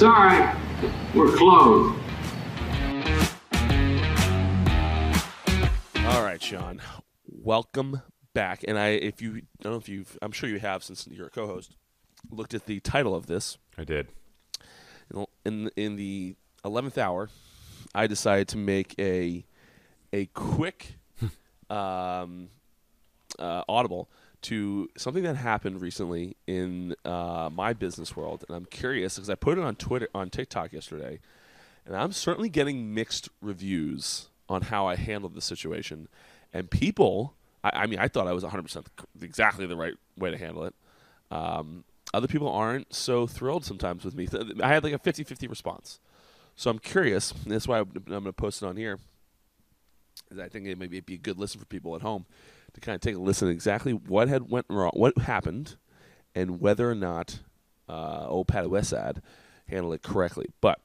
Sorry, we're closed. All right, Sean. Welcome back. And I, if you I don't know if you've, I'm sure you have since you're a co-host, looked at the title of this. I did. In in the eleventh hour, I decided to make a a quick um, uh, audible to something that happened recently in uh, my business world, and I'm curious because I put it on Twitter on TikTok yesterday, and I'm certainly getting mixed reviews on how I handled the situation, and people. I, I mean, I thought I was 100% exactly the right way to handle it. Um, other people aren't so thrilled sometimes with me. I had like a 50 50 response. So I'm curious, that's why I'm, going to post it on here. I think it may be a good listen for people at home to kind of take a listen exactly what had went wrong, what happened, and whether or not uh, old Westside handled it correctly. But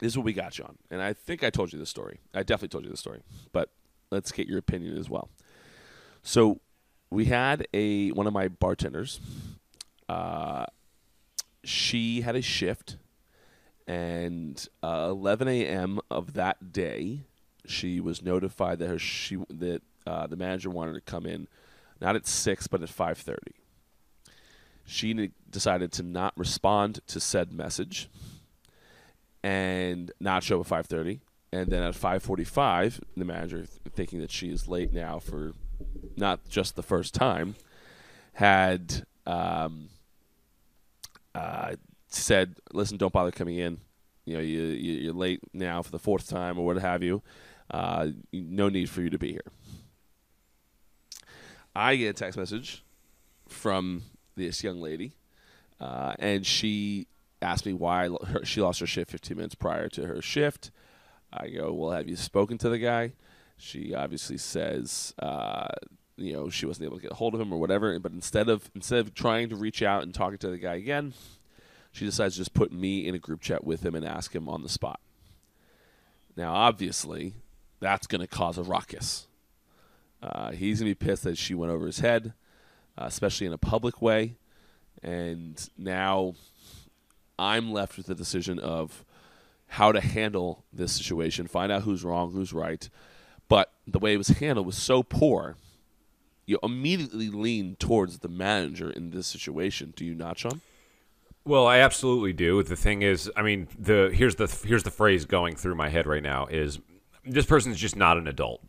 this is what we got, John. And I think I told you this story. I definitely told you this story. But let's get your opinion as well. So we had a one of my bartenders. Uh, she had a shift, and uh, 11 a.m. of that day, she was notified that her she that uh, the manager wanted to come in, not at six but at 5:30. She ne- decided to not respond to said message, and not show up at 5:30. And then at 5:45, the manager, thinking that she is late now for not just the first time, had um, uh, said, "Listen, don't bother coming in. You know, you, you, are late now for the fourth time or what have you. Uh, no need for you to be here." I get a text message from this young lady, uh, and she asked me why her, she lost her shift 15 minutes prior to her shift. I go, "Well, have you spoken to the guy?" She obviously says, uh, you know, she wasn't able to get a hold of him or whatever. But instead of instead of trying to reach out and talking to the guy again, she decides to just put me in a group chat with him and ask him on the spot. Now, obviously, that's going to cause a ruckus. Uh, he's to be pissed that she went over his head, uh, especially in a public way. And now I'm left with the decision of how to handle this situation, find out who's wrong, who's right. But the way it was handled was so poor, you immediately lean towards the manager in this situation. Do you not, Sean? Well, I absolutely do. The thing is, I mean, the here's the here's the phrase going through my head right now is this person is just not an adult.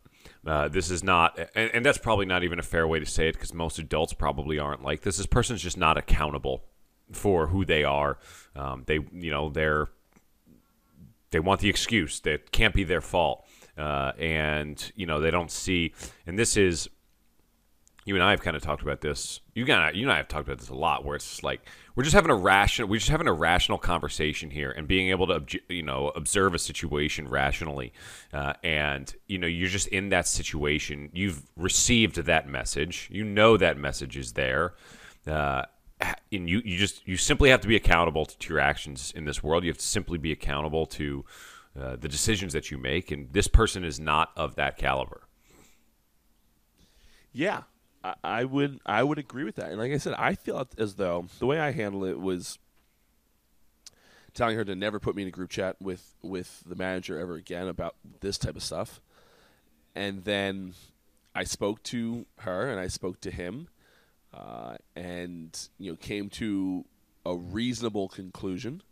Uh, this is not, and, and, that's probably not even a fair way to say it because most adults probably aren't like this. This person's just not accountable for who they are. Um, they, you know, they're they want the excuse that can't be their fault, uh, and you know they don't see. And this is you and I have kind of talked about this. You got you and I have talked about this a lot, where it's like we're just having a rational, we're just having a rational conversation here, and being able to you know observe a situation rationally, uh, and you know you're just in that situation. You've received that message. You know that message is there. Uh, and you, you just you simply have to be accountable to your actions in this world. You have to simply be accountable to uh, the decisions that you make, and this person is not of that caliber. Yeah, I, would I would agree with that. And like I said, I feel as though the way I handled it was telling her to never put me in a group chat with with the manager ever again about this type of stuff. And then I spoke to her and I spoke to him, uh, and you know came to a reasonable conclusion.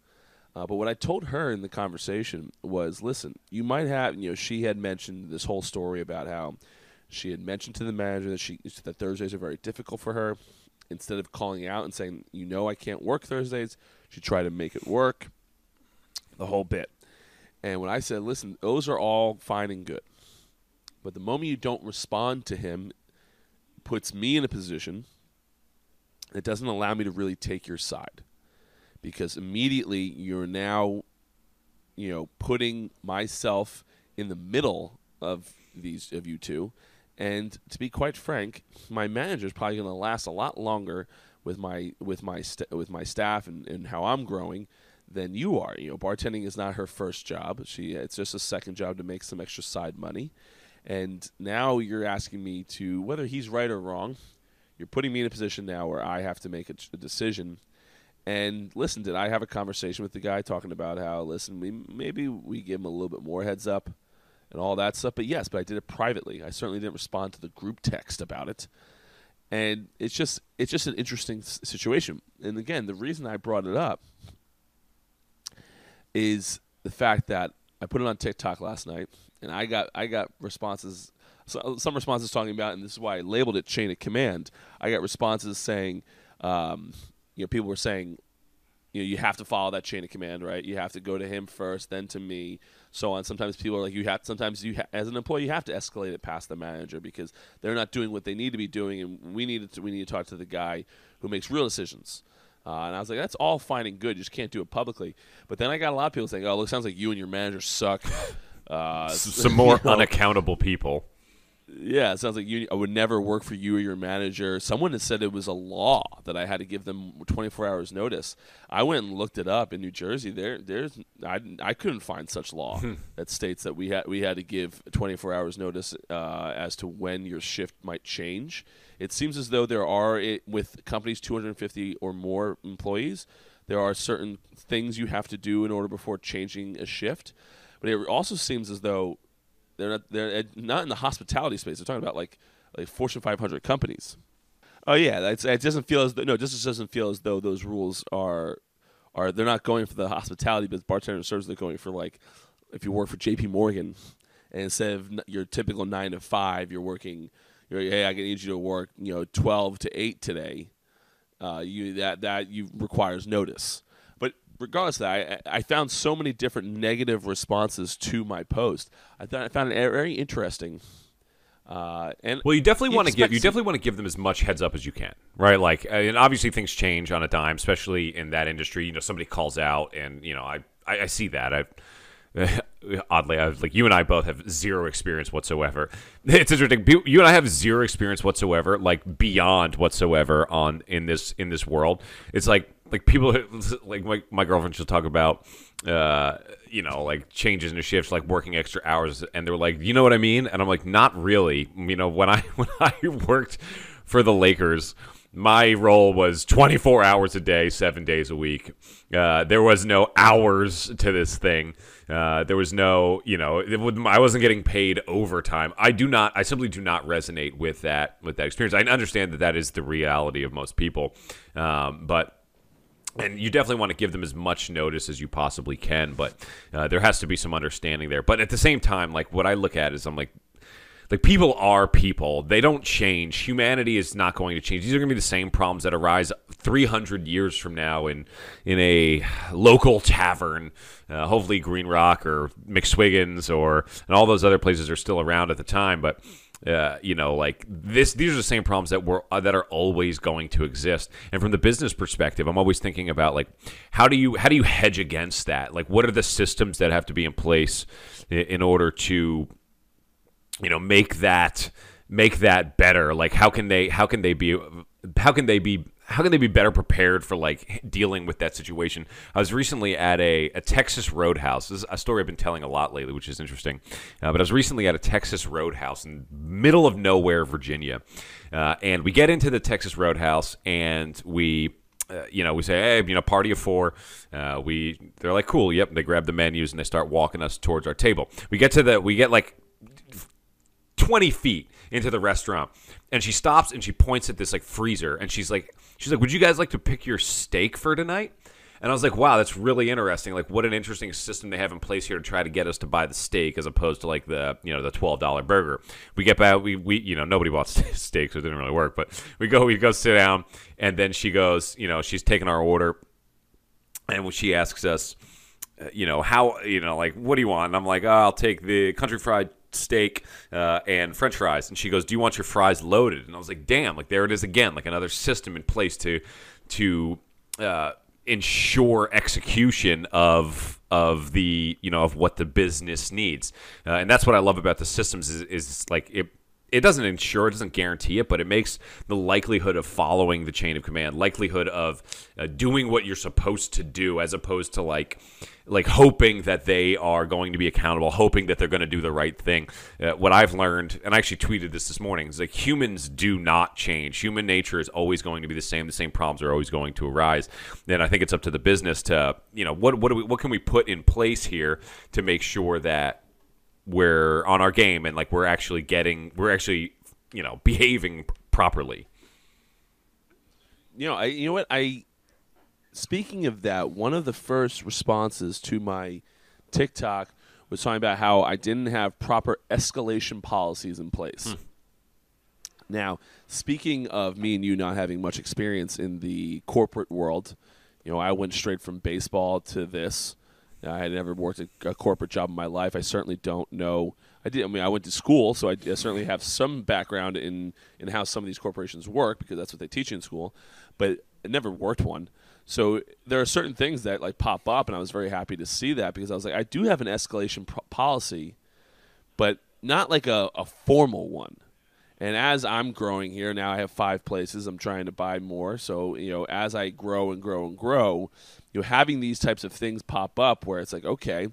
Uh, but what I told her in the conversation was, listen, you might have, you know, she had mentioned this whole story about how she had mentioned to the manager that she that Thursdays are very difficult for her. Instead of calling out and saying, "You know, I can't work Thursdays," she tried to make it work. The whole bit. And when I said, "Listen, those are all fine and good," but the moment you don't respond to him, puts me in a position that doesn't allow me to really take your side, because immediately you're now, you know, putting myself in the middle of these of you two and to be quite frank, my manager is probably going to last a lot longer with my with my st- with my staff and, and how I'm growing than you are. You know, bartending is not her first job. She it's just a second job to make some extra side money. And now you're asking me to whether he's right or wrong. You're putting me in a position now where I have to make a, a decision, And listen, did I have a conversation with the guy talking about how listen, we maybe we give him a little bit more heads up and all that stuff. But yes, but I did it privately. I certainly didn't respond to the group text about it. And it's just it's just an interesting s- situation. And again, the reason I brought it up is the fact that I put it on TikTok last night, and I got I got responses, so, some responses talking about, and this is why I labeled it chain of command. I got responses saying, um, you know, people were saying, you know, you have to follow that chain of command, right? You have to go to him first, then to me, so on. Sometimes people are like, you have. Sometimes you, ha- as an employee, you have to escalate it past the manager because they're not doing what they need to be doing, and we need to we need to talk to the guy who makes real decisions. Uh, and I was like, that's all fine and good. You just can't do it publicly. But then I got a lot of people saying, oh, it sounds like you and your manager suck. Uh, Some more you know, unaccountable people. Yeah, it sounds like you. I would never work for you or your manager. Someone had said it was a law that I had to give them 24 hours notice. I went and looked it up in New Jersey. There, there's I, I couldn't find such law that states that we had we had to give 24 hours notice uh, as to when your shift might change. It seems as though there are it, with companies 250 or more employees, there are certain things you have to do in order before changing a shift. But it also seems as though they're not they're not in the hospitality space. They're talking about like like Fortune 500 companies. Oh yeah, it doesn't feel as though, no, just doesn't feel as though those rules are are they're not going for the hospitality, but bartender and they're going for like if you work for J.P. Morgan and instead of your typical nine to five, you're working. You're, hey, I need you to work, you know, 12 to 8 today. Uh, you that that you requires notice. Regardless of that, I, I found so many different negative responses to my post. I thought I found it very interesting. Uh, and Well, you definitely want to give you definitely want to give them as much heads up as you can, right? Like, uh, and obviously things change on a dime, especially in that industry. You know, somebody calls out, and you know, I I, I see that. I oddly, I like you and I both have zero experience whatsoever. It's interesting. You and I have zero experience whatsoever, like beyond whatsoever on in this in this world. It's like like people like my, my girlfriend she'll talk about uh you know like changes in shifts like working extra hours and they're like you know what i mean? And i'm like not really. You know when i when i worked for the lakers my role was 24 hours a day seven days a week. Uh, there was no hours to this thing. Uh, there was no you know would, i wasn't getting paid overtime. I do not i simply do not resonate with that with that experience. I understand that that is the reality of most people um, but and you definitely want to give them as much notice as you possibly can but uh, there has to be some understanding there. But at the same time like what i look at is i'm like like people are people. They don't change. Humanity is not going to change. These are going to be the same problems that arise 300 years from now in in a local tavern. Uh, hopefully green rock or mcswiggins or and all those other places are still around at the time but uh, you know, like this. These are the same problems that were uh, that are always going to exist. And from the business perspective, I'm always thinking about like how do you how do you hedge against that? Like, what are the systems that have to be in place in, in order to you know make that make that better like how can they how can they be how can they be how can they be better prepared for like dealing with that situation i was recently at a, a texas roadhouse this is a story i've been telling a lot lately which is interesting uh, but i was recently at a texas roadhouse in middle of nowhere virginia uh, and we get into the texas roadhouse and we uh, you know, we say, hey, you know, party of four. Uh, we, they're like, cool. Yep. They grab the menus and they start walking us towards our table. We get to the, we get like 20 feet into the restaurant and she stops and she points at this like freezer and she's like she's like would you guys like to pick your steak for tonight? And i was like wow that's really interesting. Like what an interesting system they have in place here to try to get us to buy the steak as opposed to like the you know the $12 burger. We get back we, we you know nobody bought steak so it didn't really work but we go we go sit down and then she goes you know she's taking our order and she asks us uh, you know how you know like what do you want? And i'm like oh, i'll take the country fried steak uh, and french fries. And she goes do you want your fries loaded? And i was like damn like there it is again like another system in place to to uh, ensure execution of of the you know of what the business needs. Uh, and that's what i love about the systems is, is like it it doesn't ensure, it doesn't guarantee it, but it makes the likelihood of following the chain of command, likelihood of uh, doing what you're supposed to do, as opposed to like like hoping that they are going to be accountable, hoping that they're going to do the right thing. Uh, what I've learned, and I actually tweeted this this morning, is like humans do not change. Human nature is always going to be the same. The same problems are always going to arise. And I think it's up to the business to, you know, what what do we what can we put in place here to make sure that we're on our game and like we're actually getting we're actually you know behaving properly. You know, I you know what I speaking of that, one of the first responses to my TikTok was talking about how I didn't have proper escalation policies in place. Hmm. Now, speaking of me and you not having much experience in the corporate world, you know, I went straight from baseball to this. I had never worked a, a corporate job in my life. I certainly don't know. I did. I mean, I went to school, so I, I, certainly have some background in in how some of these corporations work because that's what they teach in school. But I never worked one. So there are certain things that like pop up, and I was very happy to see that because I was like, I do have an escalation pro- policy, but not like a, a formal one. And as I'm growing here now, I have five places. I'm trying to buy more. So you know, as I grow and grow and grow, you know, having these types of things pop up where it's like, okay,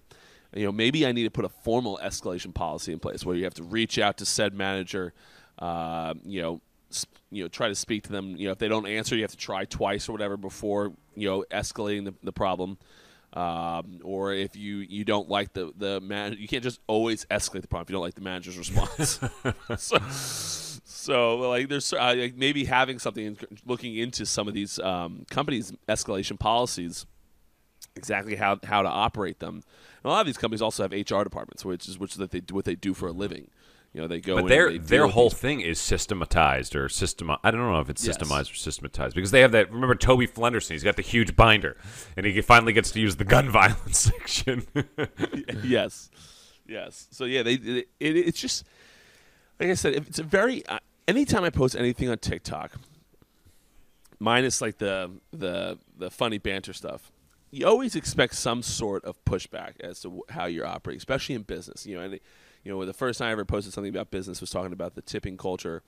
you know, maybe I need to put a formal escalation policy in place where you have to reach out to said manager, uh, you know, you know try to speak to them you know if they don't answer you have to try twice or whatever before you know escalating the, the problem um, or if you you don't like the the man you can't just always escalate the problem if you don't like the manager's response. So, so like there's uh, like maybe having something looking into some of these um, companies escalation policies exactly how how to operate them. And a lot of these companies also have HR departments which is which that they do what they do for a living you know they go. But their their whole thing is systematized or system. I don't know if it's yes. systemized or systematized because they have that. Remember Toby Flenderson? He's got the huge binder, and he finally gets to use the gun violence section. yes, yes. So yeah, they it, it, it's just like I said. It's a very uh, anytime I post anything on TikTok, minus like the the the funny banter stuff you always expect some sort of pushback as to how you're operating, especially in business. You know, and you know, the first time I ever posted something about business was talking about the tipping culture.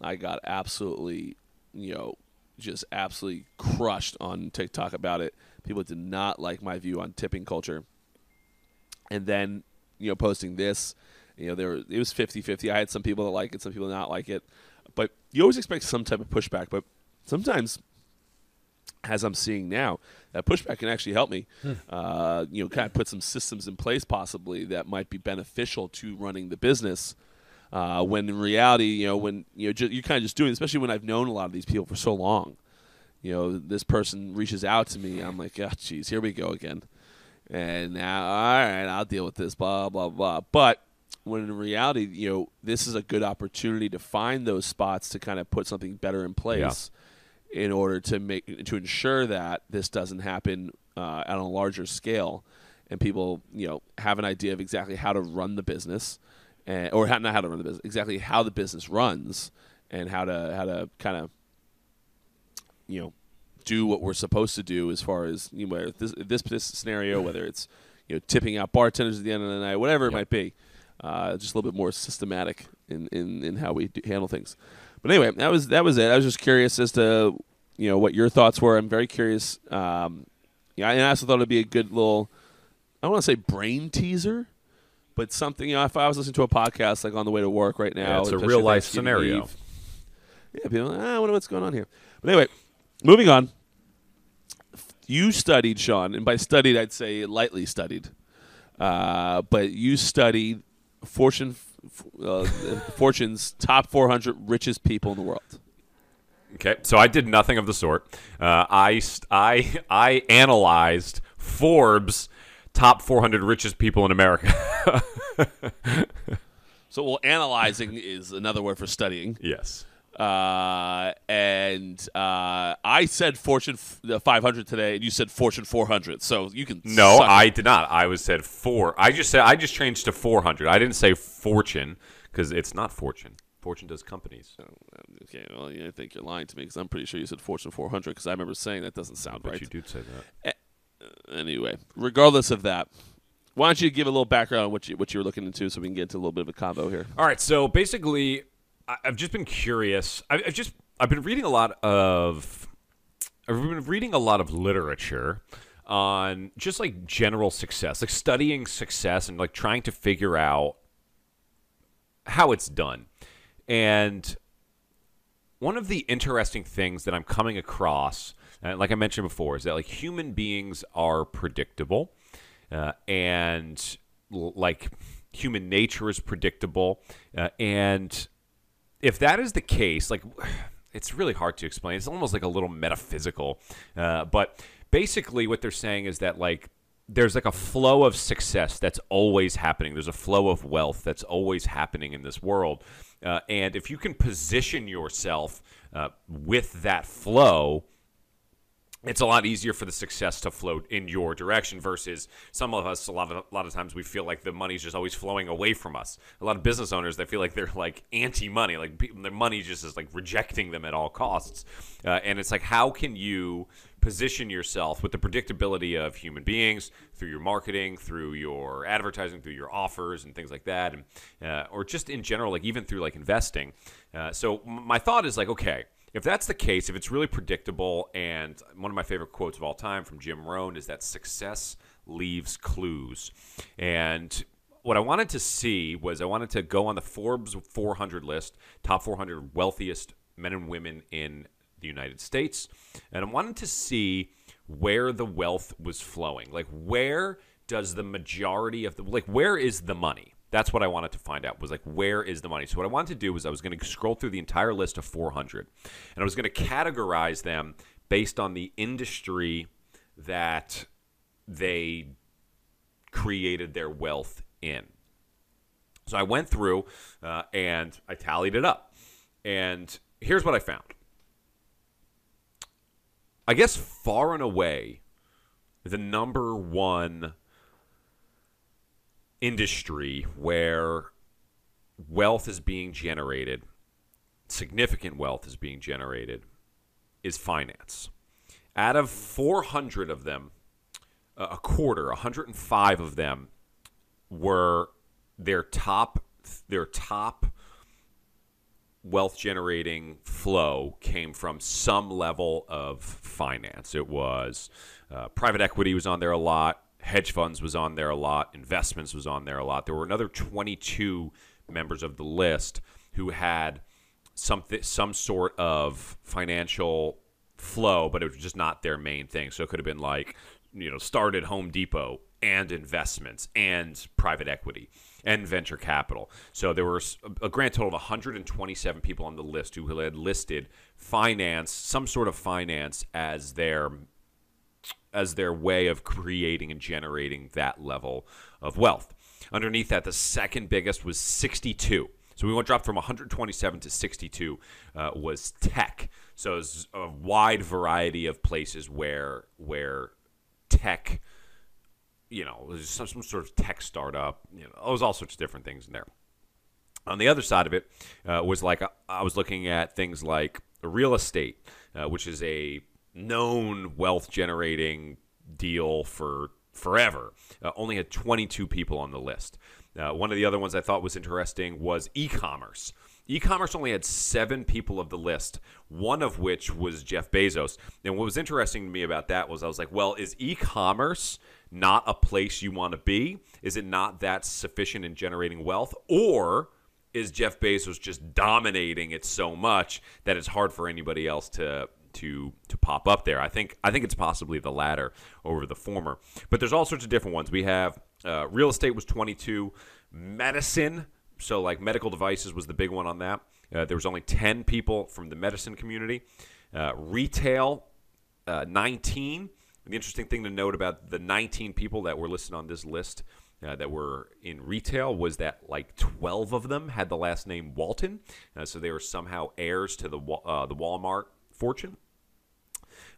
I got absolutely, you know, just absolutely crushed on TikTok about it. People did not like my view on tipping culture. And then, you know, posting this, you know, there it was 50-50. I had some people that like it, some people not like it. But you always expect some type of pushback, but sometimes as I'm seeing now, that pushback can actually help me. Hmm. Uh, you know, kind of put some systems in place possibly that might be beneficial to running the business. Uh, when in reality, you know, when you know ju- you're kind of just doing, especially when I've known a lot of these people for so long. You know, this person reaches out to me. I'm like, oh, geez, here we go again. And now, all right, I'll deal with this. Blah blah blah. But when in reality, you know, this is a good opportunity to find those spots to kind of put something better in place. In order to make to ensure that this doesn't happen uh, on a larger scale, and people you know have an idea of exactly how to run the business, and, or how, not how to run the business, exactly how the business runs, and how to how to kind of you know do what we're supposed to do as far as you know this this scenario, whether it's you know tipping out bartenders at the end of the night, whatever it yep. might be, uh, just a little bit more systematic in in, in how we handle things. But anyway, that was that was it. I was just curious as to you know what your thoughts were. I'm very curious. Um, yeah, and I also thought it'd be a good little. I don't want to say brain teaser, but something. You know, if I was listening to a podcast like on the way to work right now, yeah, it's a real life scenario. Eve, yeah, people, Like, ah, I wonder what's going on here. But anyway, moving on. You studied, Sean, and by studied, I'd say lightly studied. Uh, but you studied Fortune uh, Fortune's top 400 richest people in the world. Okay, so I did nothing of the sort. Uh, I I I analyzed Forbes top 400 richest people in America. so, well, analyzing is another word for studying. Yes. Uh, and uh, I said Fortune 500 today, and you said Fortune 400. So you can. No, I did not. I was said four. I just said I just changed to 400. I didn't say Fortune because it's not Fortune. Fortune does companies. Oh, okay, well, I think you're lying to me because I'm pretty sure you said Fortune 400 because I remember saying that doesn't sound but right. you did say that. anyway, regardless of that, why don't you give a little background on what you what you were looking into so we can get into a little bit of a combo here? All right, so basically I- I've just been curious. I've just I've been reading a lot of I've been reading a lot of literature on just like general success, like studying success and like trying to figure out how it's done. And one of the interesting things that I'm coming across, uh, like I mentioned before, is that like human beings are predictable, uh, and like human nature is predictable, uh, and if that is the case, like it's really hard to explain. It's almost like a little metaphysical, uh, but basically what they're saying is that like there's like a flow of success that's always happening. There's a flow of wealth that's always happening in this world, uh, and if you can position yourself uh, with that flow, it's a lot easier for the success to float in your direction versus some of us a lot of a lot of times we feel like the money's just always flowing away from us. A lot of business owners they feel like they're like anti-money like people, their money just is like rejecting them at all costs. Uh, and it's like how can you position yourself with the predictability of human beings through your marketing through your advertising through your offers and things like that and uh, or just in general like even through like investing? Uh, so my thought is like okay if that's the case, if it's really predictable, and one of my favorite quotes of all time from Jim Rohn is that success leaves clues. And what I wanted to see was I wanted to go on the Forbes 400 list, top 400 wealthiest men and women in the United States, and I wanted to see where the wealth was flowing. Like, where does the majority of the, like, where is the money? That's what I wanted to find out was like where is the money. So what I wanted to do was I was going to scroll through the entire list of 400 and I was going to categorize them based on the industry that they created their wealth in. So I went through uh, and I tallied it up. And here's what I found. I guess far and away the number one industry where wealth is being generated, significant wealth is being generated, is finance. Out of 400 of them, uh, a quarter, 105 of them were their top their top wealth generating flow came from some level of finance. It was uh, private equity was on there a lot, hedge funds was on there a lot, investments was on there a lot. There were another 22 members of the list who had something some sort of financial flow, but it was just not their main thing. So it could have been like, you know, started Home Depot and investments and private equity and venture capital. So there were a grand total of 127 people on the list who had listed finance, some sort of finance as their as their way of creating and generating that level of wealth. Underneath that, the second biggest was 62. So we went dropped from 127 to 62 uh, was tech. So a wide variety of places where where tech, you know, some, some sort of tech startup. You know, was all sorts of different things in there. On the other side of it uh, was like I was looking at things like real estate, uh, which is a known wealth generating deal for forever. Uh, only had 22 people on the list. Uh, one of the other ones I thought was interesting was e commerce. E commerce only had seven people of the list, one of which was Jeff Bezos. And what was interesting to me about that was I was like, well, is e commerce not a place you want to be? Is it not that sufficient in generating wealth? Or is Jeff Bezos just dominating it so much that it's hard for anybody else to to to pop up there. I think I think it's possibly the latter over the former. But there's all sorts of different ones. We have uh, real estate was 22, medicine, so like medical devices was the big one on that. Uh, there was only 10 people from the medicine community. Uh, retail, uh, 19. The interesting thing to note about the 19 people that were listed on this list uh, that were in retail was that like 12 of them had the last name Walton, uh, so they were somehow heirs to the uh, the Walmart fortune.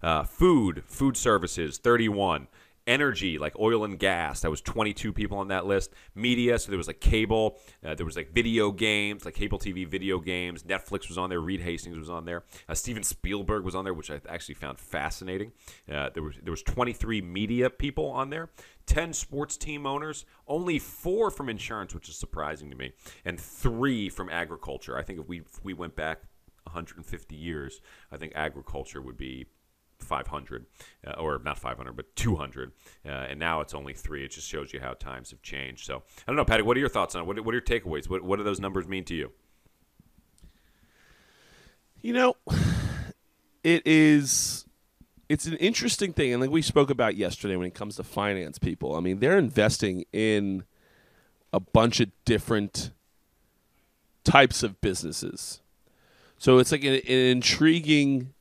Uh, food, food services, 31. energy, like oil and gas. That was 22 people on that list. Media, so there was like cable, uh, there was like video games, like cable TV, video games. Netflix was on there. Reed Hastings was on there. Uh, Steven Spielberg was on there, which I actually found fascinating. Uh, there was there was 23 media people on there. 10 sports team owners, only four from insurance, which is surprising to me, and three from agriculture. I think if we if we went back 150 years, I think agriculture would be 500, uh, or not 500, but 200. Uh, and now it's only three. It just shows you how times have changed. So I don't know, Patty. What are your thoughts on it? What, what are your takeaways? What, what do those numbers mean to you? You know, it is. It's an interesting thing, and like we spoke about yesterday, when it comes to finance people, I mean, they're investing in a bunch of different types of businesses. So it's like an, an intriguing,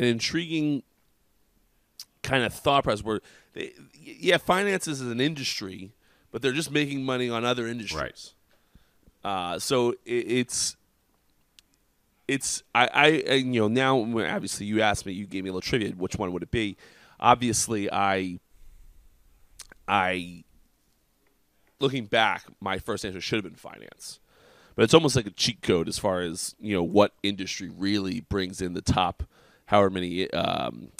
an intriguing kind of thought process where, they, yeah, finances is an industry, but they're just making money on other industries. Uh, so it, it's it's I, I and, you know now obviously you asked me you gave me a little trivia which one would it be? Obviously I I looking back my first answer should have been finance. But it's almost like a cheat code as far as you know what industry really brings in the top however many um,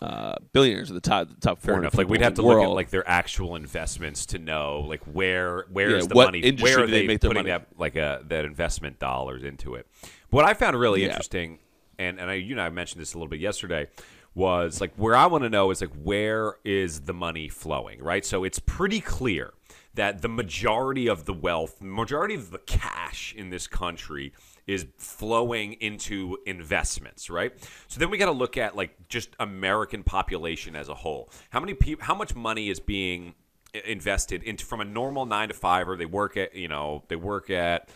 uh, billionaires or the top the top Fair 400 enough. Like we'd have to the look at like their actual investments to know like where where Yeah, is the money where are they they, putting money? that like uh, that investment dollars into it. What I found really Yeah. interesting, and and I, you and I mentioned this a little bit yesterday, was like where I want to know is like where is the money flowing, right? So it's pretty clear that the majority of the wealth, majority of the cash in this country is flowing into investments, right? So then we got to look at like just American population as a whole. How many people how much money is being invested into from a normal 9 to 5 or they work at, you know, they work at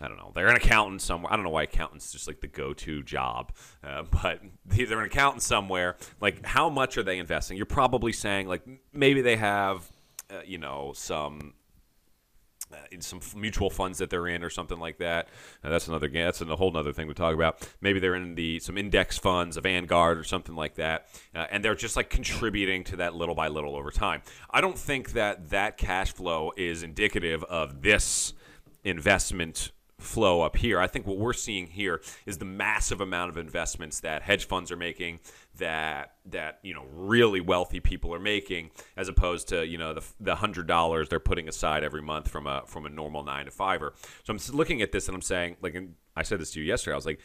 I don't know. They're an accountant somewhere. I don't know why accountant's just like the go-to job, uh, but they're an accountant somewhere. Like, how much are they investing? You're probably saying like maybe they have, uh, you know, some in some mutual funds that they're in or something like that. Uh, that's another. That's a whole other thing to talk about. Maybe they're in the some index funds, a Vanguard or something like that, uh, and they're just like contributing to that little by little over time. I don't think that that cash flow is indicative of this investment flow up here. I think what we're seeing here is the massive amount of investments that hedge funds are making that that you know really wealthy people are making as opposed to you know the the hundred dollars they're putting aside every month from a from a normal nine to fiver. So I'm looking at this and I'm saying like I said this to you yesterday. I was like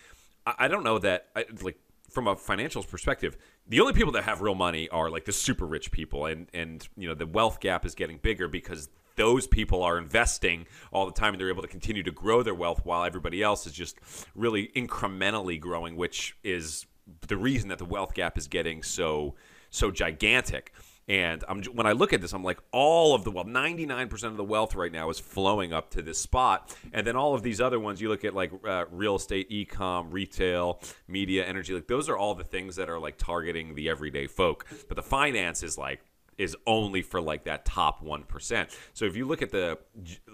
I, I don't know that I, like from a financials perspective, the only people that have real money are like the super rich people, and and you know the wealth gap is getting bigger because those people are investing all the time and they're able to continue to grow their wealth while everybody else is just really incrementally growing, which is the reason that the wealth gap is getting so so gigantic. And I'm, when I look at this, I'm like, all of the wealth, 99% of the wealth right now is flowing up to this spot. And then all of these other ones, you look at like uh, real estate, e-com, retail, media, energy, like those are all the things that are like targeting the everyday folk. But the finance is like, is only for like that top 1%. So if you look at the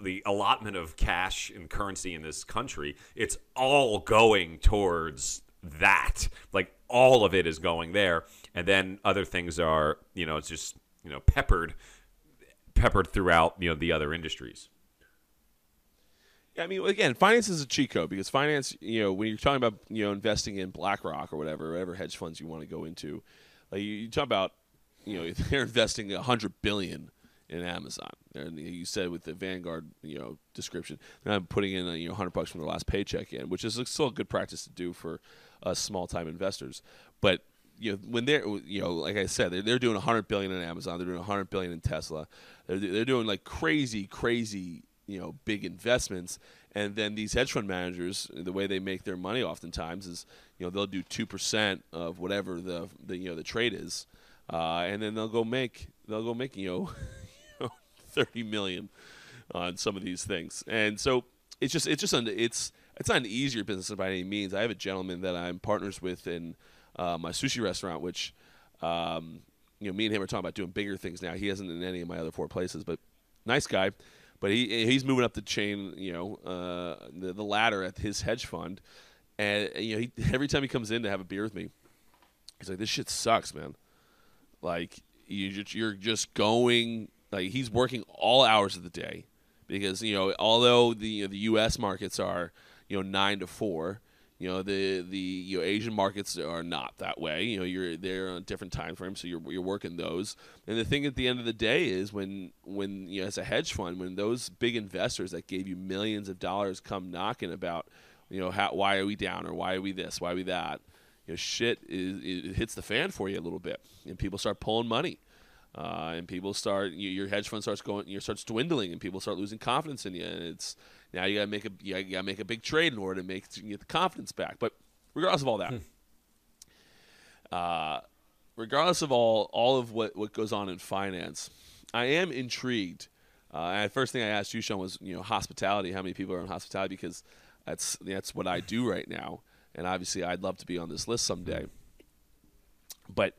the allotment of cash and currency in this country, it's all going towards that. Like all of it is going there and then other things are, you know, it's just, you know, peppered peppered throughout, you know, the other industries. I mean, again, finance is a cheat code because finance, you know, when you're talking about, you know, investing in BlackRock or whatever, whatever hedge funds you want to go into, like you talk about, you know, they're investing a hundred billion in Amazon. They're, you said with the Vanguard, you know, description, not putting in, uh, you know, hundred bucks from their last paycheck in, which is still a good practice to do for uh, us small time investors. But you know, when they're, you know, like I said, they're, they're doing hundred billion in Amazon, they're doing hundred billion in Tesla, they're, they're doing like crazy, crazy you know big investments and then these hedge fund managers the way they make their money oftentimes is you know they'll do 2% of whatever the, the you know the trade is uh, and then they'll go make they'll go make you know 30 million on some of these things. And so it's just it's just an, it's it's not an easier business by any means. I have a gentleman that i'm partners with in uh, my sushi restaurant which um, you know me and him are talking about doing bigger things now. He hasn't in any of my other four places but nice guy. But he he's moving up the chain, you know, uh, the, the ladder at his hedge fund, and you know, he, every time he comes in to have a beer with me, he's like, "This shit sucks, man." Like, you you're just going like he's working all hours of the day because you know although the the U.S. markets are you know nine to four, you know the the you know, Asian markets are not that way. You know you're there on different time frames, so you're you're working those. And the thing at the end of the day is when when you know as a hedge fund, when those big investors that gave you millions of dollars come knocking about, you know how why are we down or why are we this, why are we that, you know shit is it hits the fan for you a little bit, and people start pulling money. Uh, and people start you, your hedge fund starts going you starts dwindling and people start losing confidence in you and it's now you gotta make a you gotta make a big trade in order to make to get the confidence back. But regardless of all that uh, regardless of all all of what what goes on in finance I am intrigued. Uh, and the first thing I asked you Sean was you know hospitality how many people are in hospitality because that's that's what I do right now and obviously I'd love to be on this list someday but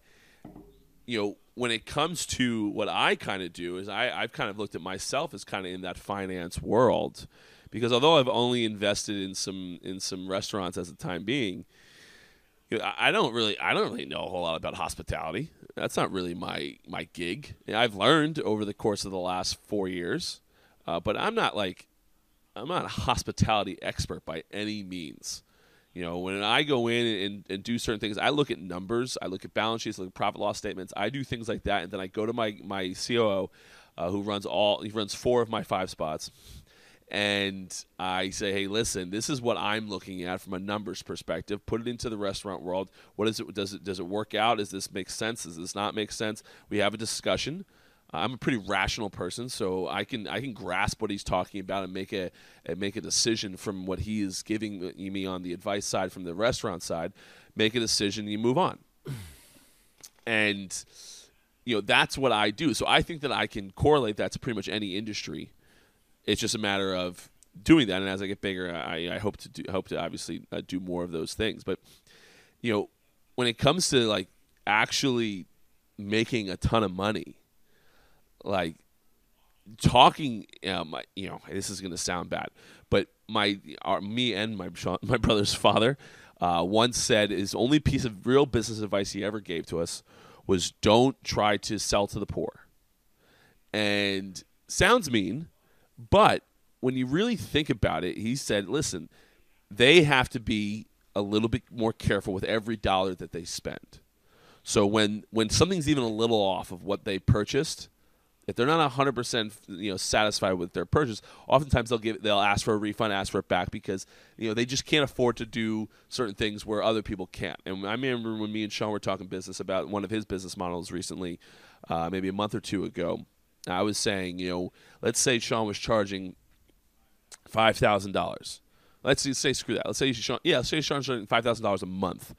you know, when it comes to what I kind of do is I, I've kind of looked at myself as kind of in that finance world, because although I've only invested in some in some restaurants as the time being, you know, I I don't really I don't really know a whole lot about hospitality. That's not really my my gig. I've learned over the course of the last four years, uh, but I'm not like I'm not a hospitality expert by any means. You know, when I go in and, and do certain things, I look at numbers, I look at balance sheets, I look at profit loss statements, I do things like that, and then I go to my my COO, uh, who runs all he runs four of my five spots, and I say, hey, listen, this is what I'm looking at from a numbers perspective. Put it into the restaurant world. What is it? Does it does it work out? Does this make sense? Does this not make sense? We have a discussion. I'm a pretty rational person, so I can I can grasp what he's talking about and make a and make a decision from what he is giving me on the advice side from the restaurant side. Make a decision, and you move on. And you know that's what I do. So I think that I can correlate that to pretty much any industry. It's just a matter of doing that, and as I get bigger, I, I hope to do hope to obviously uh, do more of those things. But you know, when it comes to like actually making a ton of money like talking um, you know this is going to sound bad but my our, me and my my brother's father uh, once said his only piece of real business advice he ever gave to us was don't try to sell to the poor. And sounds mean but when you really think about it he said listen they have to be a little bit more careful with every dollar that they spend. So when when something's even a little off of what they purchased if they're not 100% you know satisfied with their purchase oftentimes they'll give they'll ask for a refund ask for it back because you know they just can't afford to do certain things where other people can't. And i remember when me and sean were talking business about one of his business models recently uh, maybe a month or two ago i was saying you know let's say sean was charging $5000 let's say- screw that. Let's say sean yeah let's say sean's charging $5000 a month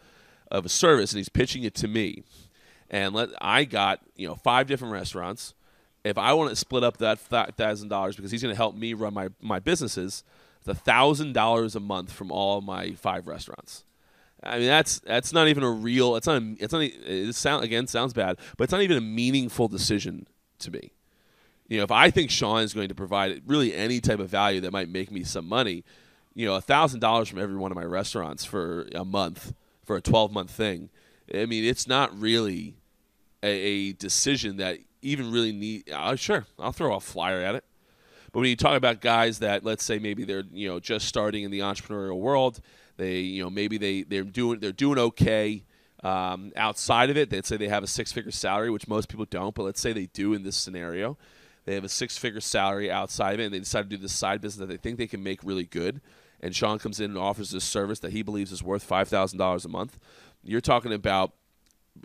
of a service and he's pitching it to me. And let i got you know five different restaurants if I want to split up that thousand dollars because he's going to help me run my my businesses, it's thousand dollars a month from all my five restaurants. I mean that's that's not even a real. It's not. It's not. It sound again sounds bad, but it's not even a meaningful decision to me. You know, if I think Sean is going to provide really any type of value that might make me some money, you know, a thousand dollars from every one of my restaurants for a month for a twelve month thing. I mean, it's not really a, a decision that even really need. Uh, sure, I'll throw a flyer at it. But when you talk about guys that, let's say, maybe they're you know just starting in the entrepreneurial world, they you know maybe they they're doing they're doing okay um, outside of it. They'd say they have a six figure salary, which most people don't. But let's say they do in this scenario, they have a six figure salary outside of it, and they decide to do this side business that they think they can make really good. And Sean comes in and offers this service that he believes is worth five thousand dollars a month. You're talking about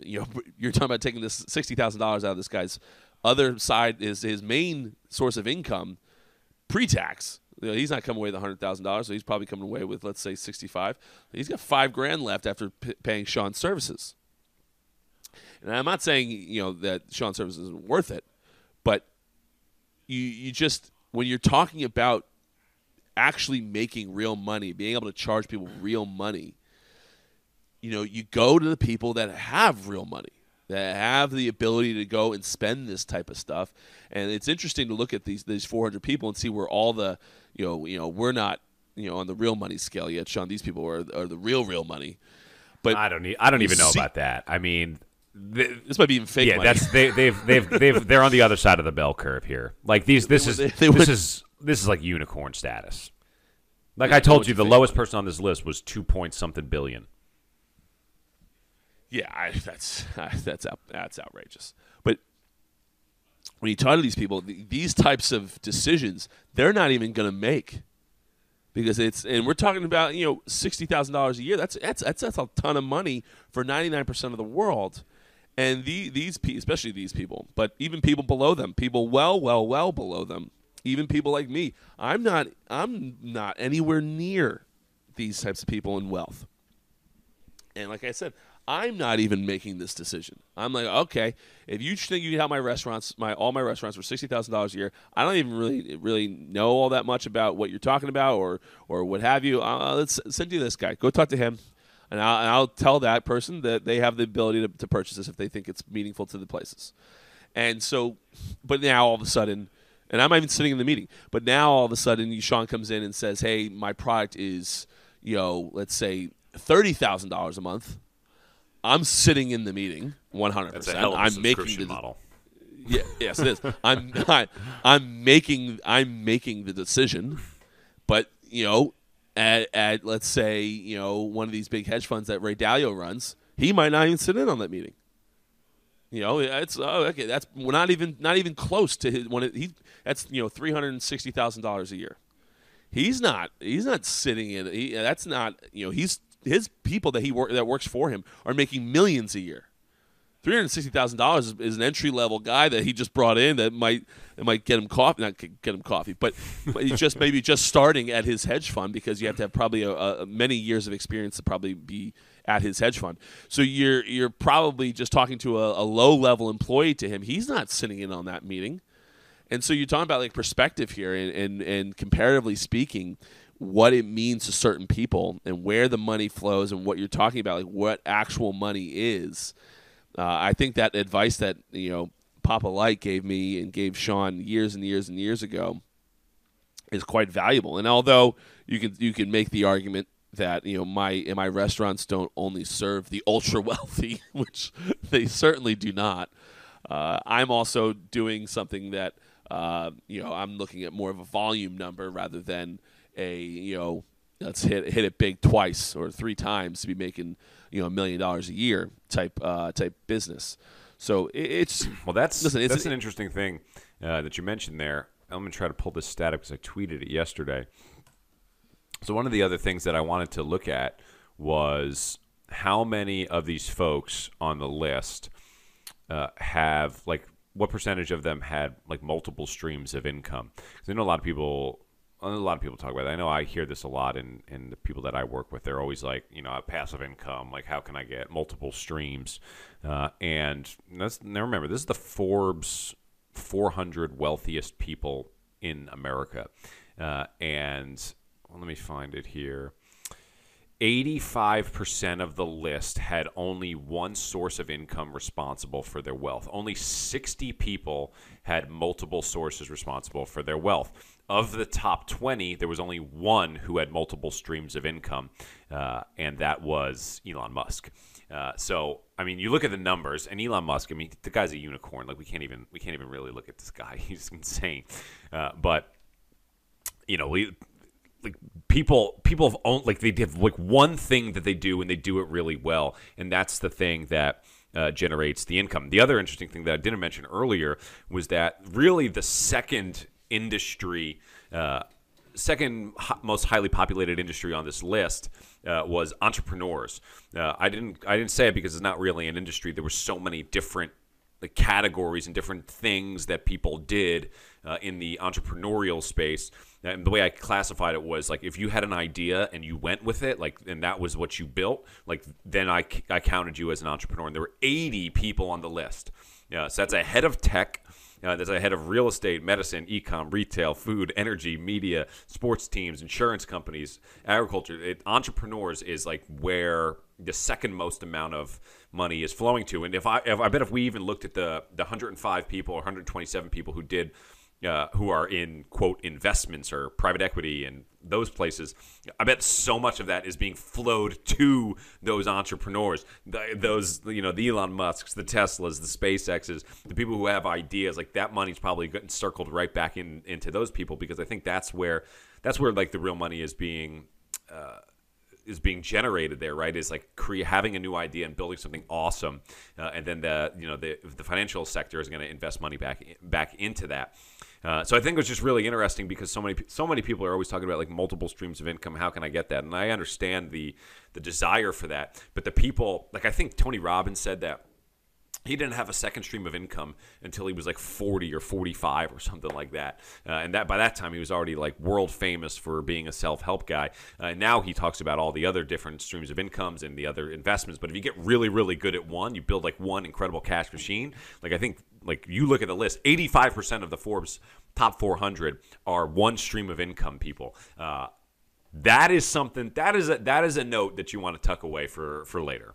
you know, you're talking about taking this sixty thousand dollars out of this guy's other side is his main source of income, pre-tax. You know, he's not coming away with hundred thousand dollars, so he's probably coming away with let's say sixty-five. He's got five grand left after p- paying Sean's services. And I'm not saying you know that Sean's services isn't worth it, but you you just when you're talking about actually making real money, being able to charge people real money you know, you go to the people that have real money, that have the ability to go and spend this type of stuff. And it's interesting to look at these these 400 people and see where all the, you know, you know, we're not, you know, on the real money scale yet. Sean, these people are, are the real real money. But I don't need. I don't even know about that. I mean, this might be even fake yeah, money. that's they, they've they've they've they're on the other side of the bell curve here. Like these, this is this is this is like unicorn status. Like I told you, the lowest person on this list was two point something billion. Yeah, I, that's that's out, that's outrageous. But when you talk to these people, th- these types of decisions, they're not even going to make because it's and we're talking about you know sixty thousand dollars a year. That's that's that's that's a ton of money for ninety nine percent of the world. And the, these pe- especially these people, but even people below them, people well, well, well below them, even people like me, I'm not I'm not anywhere near these types of people in wealth. And like I said, I'm not even making this decision. I'm like, okay, if you think you can have my restaurants, my all my restaurants for sixty thousand dollars a year, I don't even really really know all that much about what you're talking about or or what have you. Uh, let's send you this guy. Go talk to him, and I'll, and I'll tell that person that they have the ability to, to purchase this if they think it's meaningful to the places. And so, but now all of a sudden, and I'm not even sitting in the meeting, but now all of a sudden, Sean comes in and says, "Hey, my product is, you know, let's say thirty thousand dollars a month." I'm sitting in the meeting, 100. That's a percent hell of a I'm making the, model. yeah, yes, it is. I'm not. I'm making. I'm making the decision, but you know, at, at let's say you know one of these big hedge funds that Ray Dalio runs, he might not even sit in on that meeting. You know, it's oh, okay. That's we're not even not even close to his one. He that's you know three hundred and sixty thousand dollars a year. He's not. He's not sitting in. He, that's not. You know, he's his people that he work that works for him are making millions a year. Three hundred sixty thousand dollars is an entry level guy that he just brought in that might that might get him coffee, not get him coffee, but, he's just maybe just starting at his hedge fund because you have to have probably a, a many years of experience to probably be at his hedge fund. So you're you're probably just talking to a, a low level employee to him. He's not sitting in on that meeting, and so you're talking about like perspective here and and, and comparatively speaking. What it means to certain people and where the money flows and what you're talking about, like what actual money is. Uh, I think that advice that you know Papa Light gave me and gave Sean years and years and years ago is quite valuable. And although you can you can make the argument that you know my and my restaurants don't only serve the ultra wealthy, which they certainly do not. Uh, I'm also doing something that uh, you know I'm looking at more of a volume number rather than a you know let's hit hit it big twice or three times to be making you know a million dollars a year type uh, type business. So it, it's Well, that's Listen, it's that's an- an interesting thing uh, that you mentioned there. I'm gonna try to pull this stat up because I tweeted it yesterday. So one of the other things that I wanted to look at was how many of these folks on the list uh, have like what percentage of them had like multiple streams of income? Because I know a lot of people. A lot of people talk about that. I know I hear this a lot in, in the people that I work with. They're always like, you know, passive income. Like, how can I get multiple streams? Uh, and that's, now remember, this is the Forbes 400 wealthiest people in America. Uh, and well, let me find it here. 85% of the list had only one source of income responsible for their wealth. Only 60 people had multiple sources responsible for their wealth. Of the top 20, there was only one who had multiple streams of income, uh, and that was Elon Musk. Uh, so, I mean, you look at the numbers, and Elon Musk. I mean, the guy's a unicorn. Like we can't even we can't even really look at this guy. He's insane. Uh, but you know, we like people people have owned like they have like one thing that they do and they do it really well and that's the thing that uh, generates the income the other interesting thing that i didn't mention earlier was that really the second industry uh, second most highly populated industry on this list uh, was entrepreneurs uh, i didn't i didn't say it because it's not really an industry there were so many different categories and different things that people did uh, in the entrepreneurial space. And the way I classified it was like if you had an idea and you went with it, like and that was what you built, like then I, I counted you as an entrepreneur. And there were 80 people on the list. Yeah, so that's ahead of tech. Uh, that's ahead of real estate, medicine, ecom, retail, food, energy, media, sports teams, insurance companies, agriculture. It, entrepreneurs is like where the second most amount of money is flowing to. And if I, if I bet if we even looked at the the 105 people or 127 people who did uh, who are in quote investments or private equity and those places. I bet so much of that is being flowed to those entrepreneurs, the, those you know the Elon Musk's, the Teslas, the SpaceX's, the people who have ideas. Like that money's probably getting circled right back in into those people because I think that's where that's where like the real money is being. Uh, is being generated there, right? Is like cre- having a new idea and building something awesome, uh, and then the you know the the financial sector is going to invest money back back into that. Uh, so I think it was just really interesting because so many so many people are always talking about like multiple streams of income. How can I get that? And I understand the the desire for that, but the people like I think Tony Robbins said that he didn't have a second stream of income until he was like 40 or 45 or something like that uh, and that by that time he was already like world famous for being a self-help guy uh, now he talks about all the other different streams of incomes and the other investments but if you get really really good at one you build like one incredible cash machine like i think like you look at the list 85% of the forbes top 400 are one stream of income people uh, that is something that is a, that is a note that you want to tuck away for for later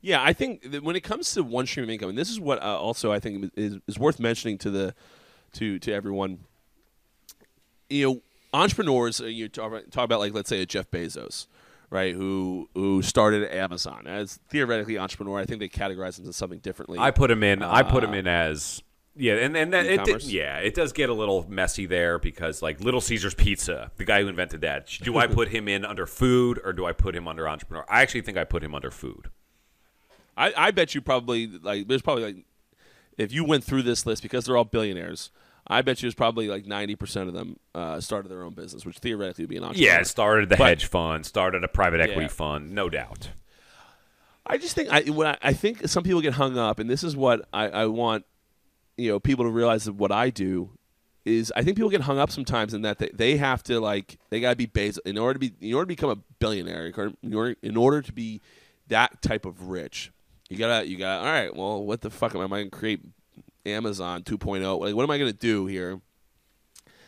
Yeah, I think that when it comes to one stream of income, and this is what uh, also I think is, is worth mentioning to the to to everyone. You know, entrepreneurs. uh, You talk talk about like let's say a Jeff Bezos, right? Who who started Amazon as theoretically entrepreneur. I think they categorize him as something differently. I put him in. I put uh, him in as yeah, and and that, it, yeah, it does get a little messy there because like Little Caesars Pizza, the guy who invented that. Do I put him in under food or do I put him under entrepreneur? I actually think I put him under food. I, I bet you probably like there's probably like if you went through this list because they're all billionaires. I bet you there's probably like ninety percent of them uh, started their own business, which theoretically would be an entrepreneur. Yeah, started the But- hedge fund, started a private equity Yeah. fund, no doubt. I just think I when I, I think some people get hung up, and this is what I, I want you know people to realize that what I do is I think people get hung up sometimes in that they, they have to like they gotta be based in order to be in order to become a billionaire in order, in order to be that type of rich you gotta you gotta all right well what the fuck am I gonna create Amazon 2.0 like what am I gonna do here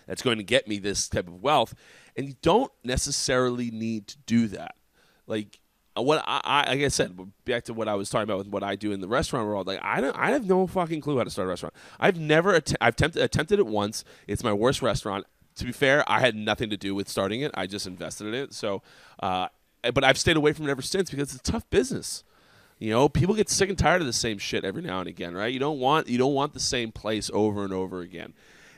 that's going to get me this type of wealth. And you don't necessarily need to do that. Like uh, what I, I like I said back to what I was talking about with what I do in the restaurant world. Like I don't I have no fucking clue how to start a restaurant. I've never att- I've attempted attempted it once. It's my worst restaurant. To be fair, I had nothing to do with starting it. I just invested in it. So, uh, but I've stayed away from it ever since because it's a tough business. You know, people get sick and tired of the same shit every now and again, right? You don't want you don't want the same place over and over again.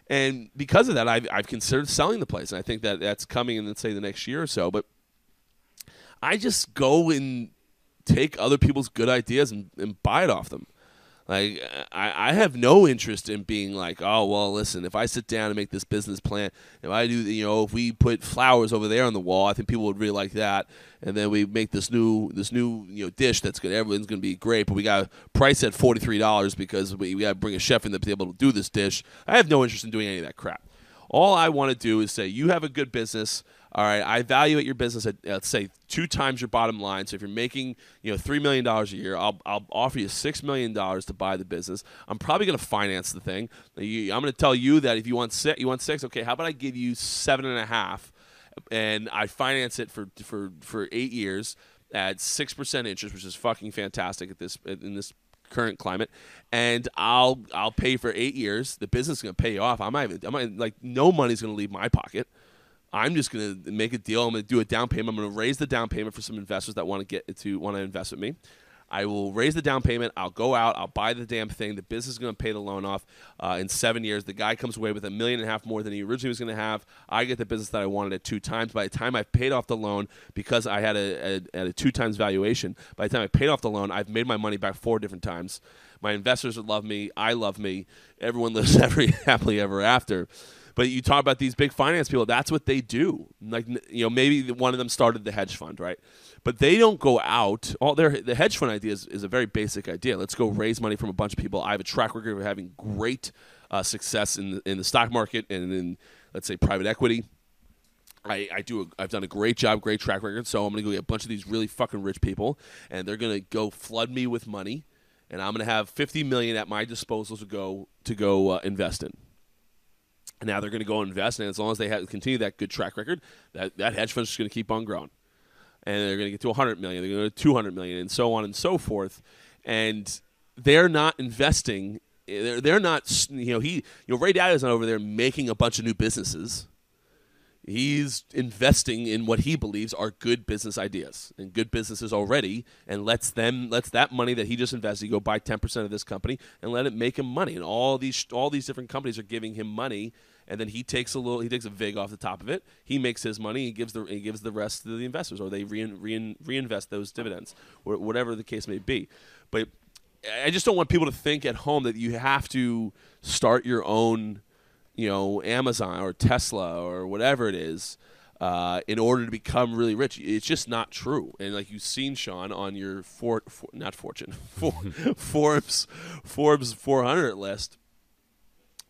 And because of that, I've, I've considered selling the place. And I think that that's coming in, let's say, the next year or so. But I just go and take other people's good ideas and, and buy it off them. Like I, I have no interest in being like, oh well, listen, if I sit down and make this business plan, if I do, you know, if we put flowers over there on the wall, I think people would really like that. And then we make this new this new you know dish that's good, everyone's gonna be great, but we got price at forty three dollars because we, we got to bring a chef in to be able to do this dish. I have no interest in doing any of that crap. All I want to do is say you have a good business. All right, I evaluate your business at let's say two times your bottom line. So if you're making you know three million dollars a year, I'll, I'll offer you six million dollars to buy the business. I'm probably going to finance the thing. I'm going to tell you that if you want six, you want six. Okay, how about I give you seven and a half, and I finance it for for for eight years at six percent interest, which is fucking fantastic at this in this current climate and I'll I'll pay for 8 years the business is going to pay you off I'm I'm not, like no money's going to leave my pocket I'm just going to make a deal I'm going to do a down payment I'm going to raise the down payment for some investors that want to get to want to invest with me I will raise the down payment. I'll go out. I'll buy the damn thing. The business is going to pay the loan off uh, in seven years. The guy comes away with a million and a half more than he originally was going to have. I get the business that I wanted at two times. By the time I've paid off the loan, because I had a, a, a two times valuation, by the time I paid off the loan, I've made my money back four different times. My investors would love me. I love me. Everyone lives every happily ever after. But you talk about these big finance people, that's what they do. Like you know, maybe one of them started the hedge fund, right? But they don't go out. All their the hedge fund idea is, is a very basic idea. Let's go raise money from a bunch of people. I have a track record of having great uh, success in the, in the stock market and in let's say private equity. I, I do a, I've done a great job, great track record. So I'm gonna go get a bunch of these really fucking rich people, and they're gonna go flood me with money, and I'm gonna have 50 million at my disposal to go to go uh, invest in. Now they're going to go invest, and as long as they have, continue that good track record, that, that hedge fund's just going to keep on growing. And they're going to get to 100 million, they're going to 200 million, and so on and so forth. And they're not investing eh, they're, they're not you know he you know Ray Dalio's not over there making a bunch of new businesses. He's investing in what he believes are good business ideas and good businesses already, and lets them lets that money that he just invested go buy ten percent of this company and let it make him money. And all these all these different companies are giving him money, and then he takes a little he takes a vig off the top of it. He makes his money. He gives the he gives the rest to the investors, or they rein, rein, reinvest those dividends, or whatever the case may be. But I just don't want people to think at home that you have to start your own you know Amazon or Tesla or whatever it is uh, in order to become really rich. It's just not true. And like you've seen Sean on your for, for not fortune for, Forbes Forbes 400 list,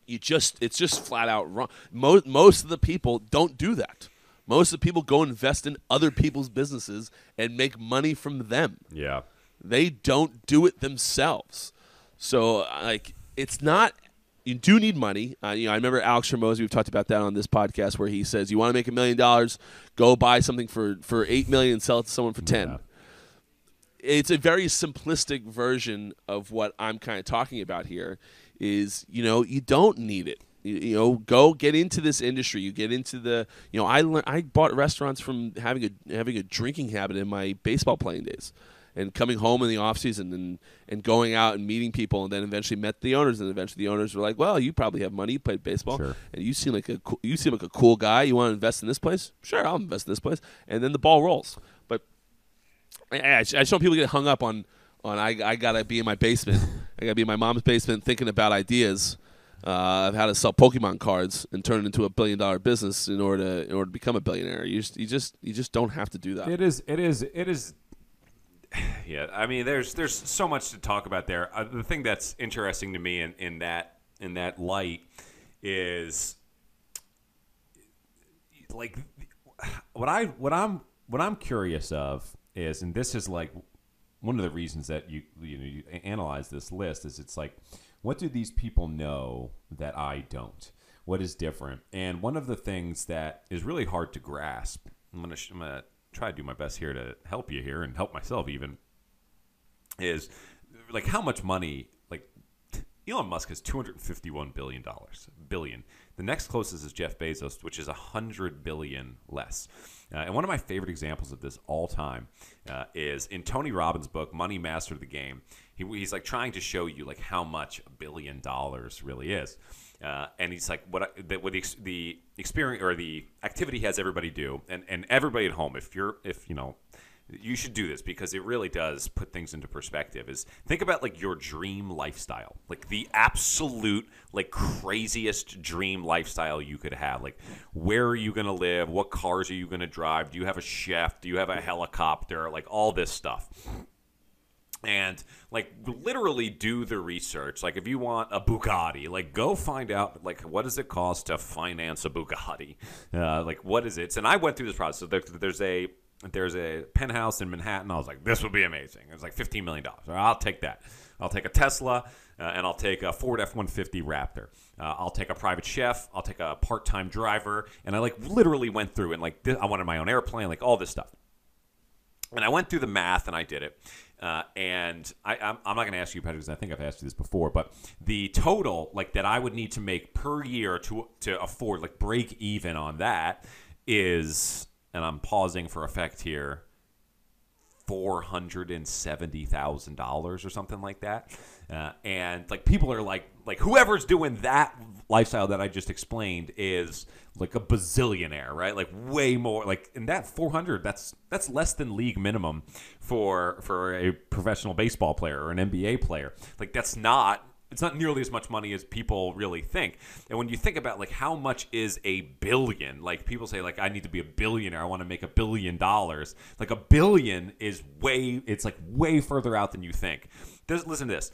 you just it's just flat out wrong. Most most of the people don't do that. Most of the people go invest in other people's businesses and make money from them Yeah. they don't do it themselves. So like it's not you do need money. Uh, you know, I remember Alex Hormozi. We've talked about that on this podcast, where he says, "You want to make a million dollars, go buy something for for eight million and sell it to someone for ten. Yeah. It's a very simplistic version of what I'm kind of talking about here. Is you know you don't need it. You, you know, go get into this industry. You get into the you know I learned I bought restaurants from having a having a drinking habit in my baseball playing days and coming home in the off season and, and going out and meeting people and then eventually met the owners and eventually the owners were like, well, you probably have money, you played baseball, Sure. and you seem like a cool, you seem like a cool guy. You want to invest in this place? Sure, I'll invest in this place, and then the ball rolls. But I, I just I just don't want people to get hung up on on I, I gotta be in my basement, I gotta be in my mom's basement thinking about ideas. Uh, of how to sell Pokemon cards and turn it into a billion dollar business in order to in order to become a billionaire. You just you just you just don't have to do that. It is. It is. It is. Yeah, I mean, there's there's so much to talk about there. Uh, the thing that's interesting to me in, in that in that light is like what I what I'm what I'm curious of is, and this is like one of the reasons that you you know you analyze this list is it's like what do these people know that I don't? What is different? And one of the things that is really hard to grasp. I'm gonna I'm gonna try to do my best here to help you here and help myself even is like how much money like Elon Musk has 251 billion dollars billion. The next closest is Jeff Bezos, which is 100 billion less. Uh, and one of my favorite examples of this all time uh, is in Tony Robbins' book Money Master the Game. He, he's like trying to show you like how much a billion dollars really is. Uh, and he's like, what the, what the, the experience or the activity has everybody do, and, and everybody at home, if you're, if you know, you should do this because it really does put things into perspective is think about like your dream lifestyle like the absolute like craziest dream lifestyle you could have. Like where are you going to live? What cars are you going to drive? Do you have a chef do you have a helicopter? Like all this stuff and like literally do the research. Like if you want a bugatti like go find out like what does it cost to finance a bugatti? Uh, like what is it? And i went through this process. So there, there's a there's a penthouse in manhattan. I was like this would be amazing. It was like $15 million i'll take that. I'll take a tesla uh, and i'll take a ford f-150 raptor. Uh, i'll take a private chef. I'll take a part-time driver. And i like literally went through and like this, i wanted my own airplane like all this stuff. And I went through the math and I did it. Uh, and I, I'm, I'm not going to ask you, Patrick, because I think I've asked you this before, but the total like that I would need to make per year to to afford like break even on that is, and I'm pausing for effect here, four hundred and seventy thousand dollars or something like that. Uh, and like people are like like whoever's doing that lifestyle that I just explained is like a bazillionaire, right? Like way more like in that 400 that's that's less than league minimum for for a professional baseball player or an NBA player. Like that's not it's not nearly as much money as people really think. And when you think about like how much is a billion, like people say like I need to be a billionaire, I want to make a billion dollars. Like a billion is way it's like way further out than you think. There's, listen to this.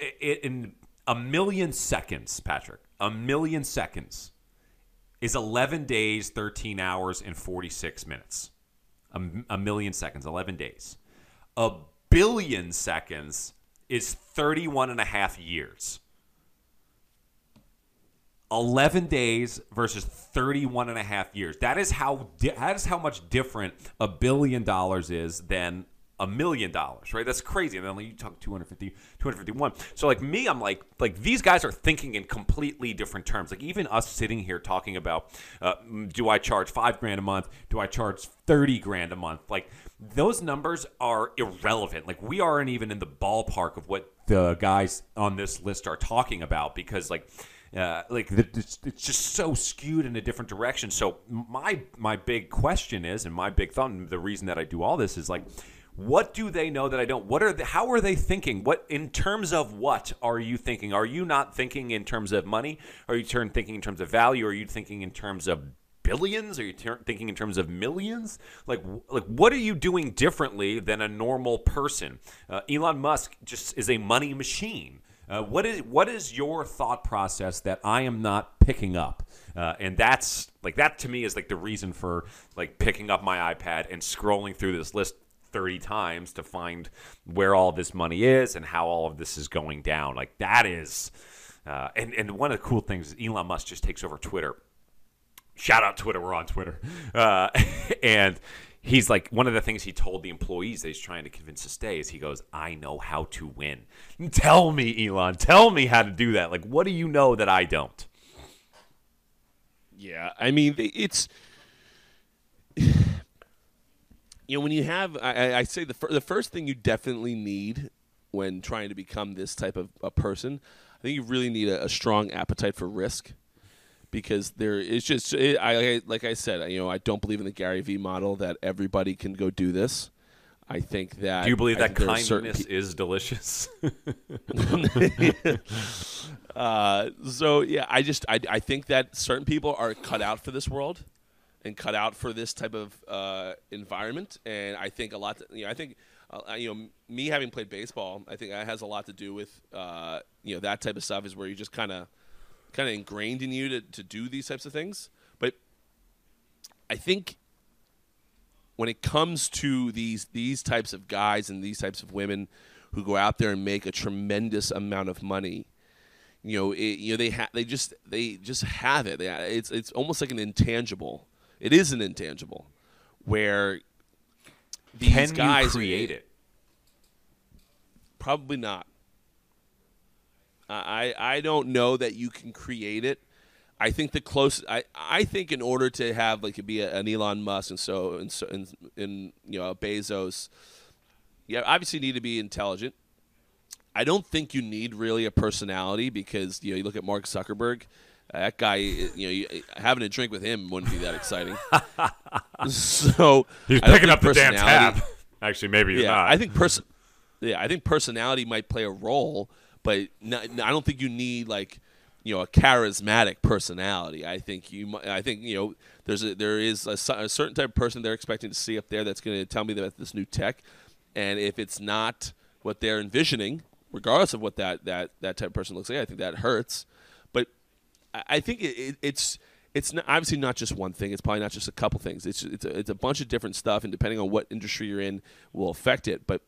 I- I- in a million seconds, Patrick, a million seconds is 11 days, 13 hours and 46 minutes. A million seconds, 11 days. A billion seconds is 31 and a half years. 11 days versus 31 and a half years. That is how di- that is how much different a billion dollars is than a million dollars, right? That's crazy. And then you talk 250, 251. So like me, I'm like, like these guys are thinking in completely different terms. Like even us sitting here talking about, uh, do I charge five grand a month? Do I charge 30 grand a month? Like those numbers are irrelevant. Like we aren't even in the ballpark of what the guys on this list are talking about because like uh, like the, it's, it's just so skewed in a different direction. So my my big question is, and my big thought, and the reason that I do all this is like, what do they know that I don't? What are how are they thinking? What in terms of what are you thinking? Are you not thinking in terms of money? Are you turn thinking in terms of value? Are you thinking in terms of billions? Are you ter- thinking in terms of millions? Like, like what are you doing differently than a normal person? Uh, Elon Musk just is a money machine. Uh, what is what is your thought process that I am not picking up? Uh, and that's like that to me is like the reason for like picking up my iPad and scrolling through this list 30 times to find where all this money is and how all of this is going down. Like that is, uh, and and one of the cool things is Elon Musk just takes over Twitter. Shout out Twitter, we're on Twitter, uh, and he's like one of the things he told the employees that he's trying to convince to stay is he goes i know how to win tell me elon tell me how to do that like what do you know that i don't Yeah, I mean it's you know when you have I, I- say the fir- the first thing you definitely need when trying to become this type of a person, I think you really need a, a strong appetite for risk because there is just it, I I- like I said you know I don't believe in the Gary V model that everybody can go do this. I think that do you believe I that think there are certain kindness is delicious Uh, so yeah, I just I, I think that certain people are cut out for this world, and cut out for this type of uh, environment. And I think a lot. You know, I think uh, you know me having played baseball. I think that has a lot to do with uh, you know that type of stuff is where you just kind of kind of ingrained in you to, to do these types of things. But I think when it comes to these these types of guys and these types of women who go out there and make a tremendous amount of money you know, it, you know they ha- they just they just have it. They, it's it's almost like an intangible. It is an intangible, where these can guys you create it Probably not. I I don't know that you can create it. I think the close. I I think in order to have like be a, an Elon Musk and so and so and, and you know a Bezos, you obviously need to be intelligent. I don't think you need really a personality because you know you look at Mark Zuckerberg. That guy, you know, having a drink with him wouldn't be that exciting. so he's picking up the damn tab actually maybe yeah, not I think person. Yeah, I think personality might play a role, but not, I don't think you need like you know a charismatic personality. I think you. I think you know there's a there is a, a certain type of person they're expecting to see up there that's going to tell me about this new tech, and if it's not what they're envisioning, regardless of what that that that type of person looks like, I think that hurts. I- think it, it's it's not, obviously not just one thing. It's probably not just a couple things. It's it's a, it's a bunch of different stuff, and depending on what industry you're in, will affect it. But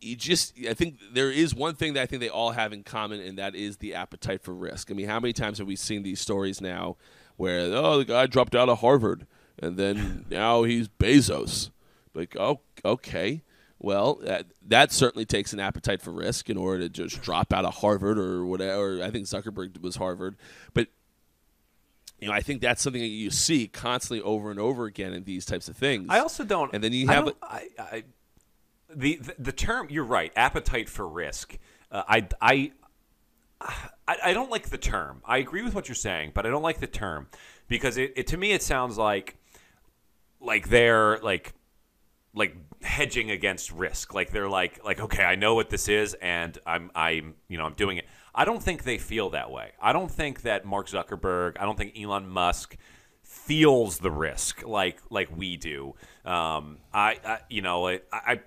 you just I think there is one thing that I think they all have in common, and that is the appetite for risk. I mean, how many times have we seen these stories now where oh the guy dropped out of Harvard and then now he's Bezos? Like oh okay. Well, that, that certainly takes an appetite for risk in order to just drop out of Harvard or whatever. I think Zuckerberg was Harvard, but you know, I think that's something that you see constantly over and over again in these types of things. I also don't. And then you have don't- I, I, the, the the term. You're right. Appetite for risk. Uh, I I. I, I don't like the term. I agree with what you're saying, but I don't like the term because it, it to me it sounds like like they're like like hedging against risk. Like they're like like okay, I know what this is and I'm I'm you know, I'm doing it. I don't think they feel that way. I don't think that Mark Zuckerberg, I don't think Elon Musk feels the risk like like we do. Um, I, I you know I, I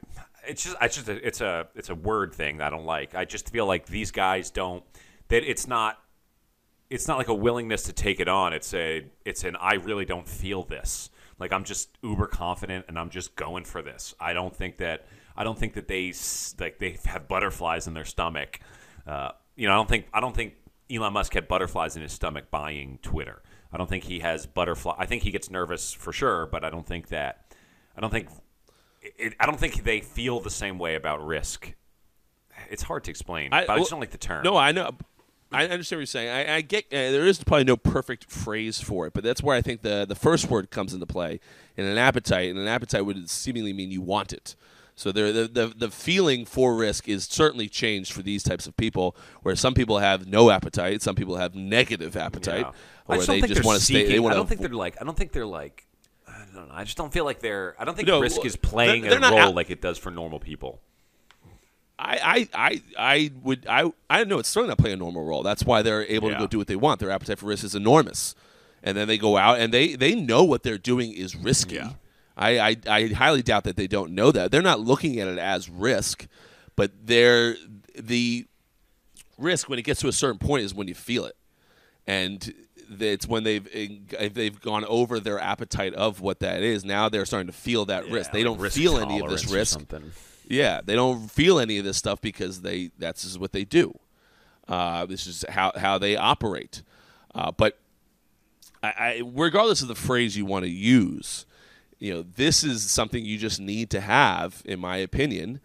it's just it's just a, it's a it's a word thing that I don't like. I just feel like these guys don't that it's not it's not like a willingness to take it on. It's a it's an I really don't feel this. Like I'm just uber confident and I'm just going for this. I don't think that I don't think that they like they have butterflies in their stomach. Uh, you know, I don't think I don't think Elon Musk had butterflies in his stomach buying Twitter. I don't think he has butterfly. I think he gets nervous for sure, but I don't think that. I don't think it, I don't think they feel the same way about risk. It's hard to explain. I- but I just well, don't like the term. No, I know. I understand what you're saying. I, I get uh, there is probably no perfect phrase for it, but that's where I think the the first word comes into play. In an appetite, and an appetite would seemingly mean you want it. So there, the, the the feeling for risk is certainly changed for these types of people, where some people have no appetite, some people have negative appetite, Yeah. or I don't they think just they're want to stay. They I don't think they're like. I don't think they're like. I don't know. I just don't feel like they're. I don't think No, risk well, is playing they're- they're a role out- like it does for normal people. I, I, I, I would I I know it's certainly not playing a normal role. That's why they're able to go do what they want. Their appetite for risk is enormous, and then they go out and they they know what they're doing is risky. Yeah. I, I I highly doubt that they don't know that. They're not looking at it as risk, but they're the risk when it gets to a certain point is when you feel it, and it's when they've if they've gone over their appetite of what that is. Now they're starting to feel that risk. They don't feel any of this risk. Yeah, they don't feel any of this stuff because they that's just what they do. Uh, this is how how they operate. Uh, but I, I, regardless of the phrase you want to use, you know, this is something you just need to have, in my opinion,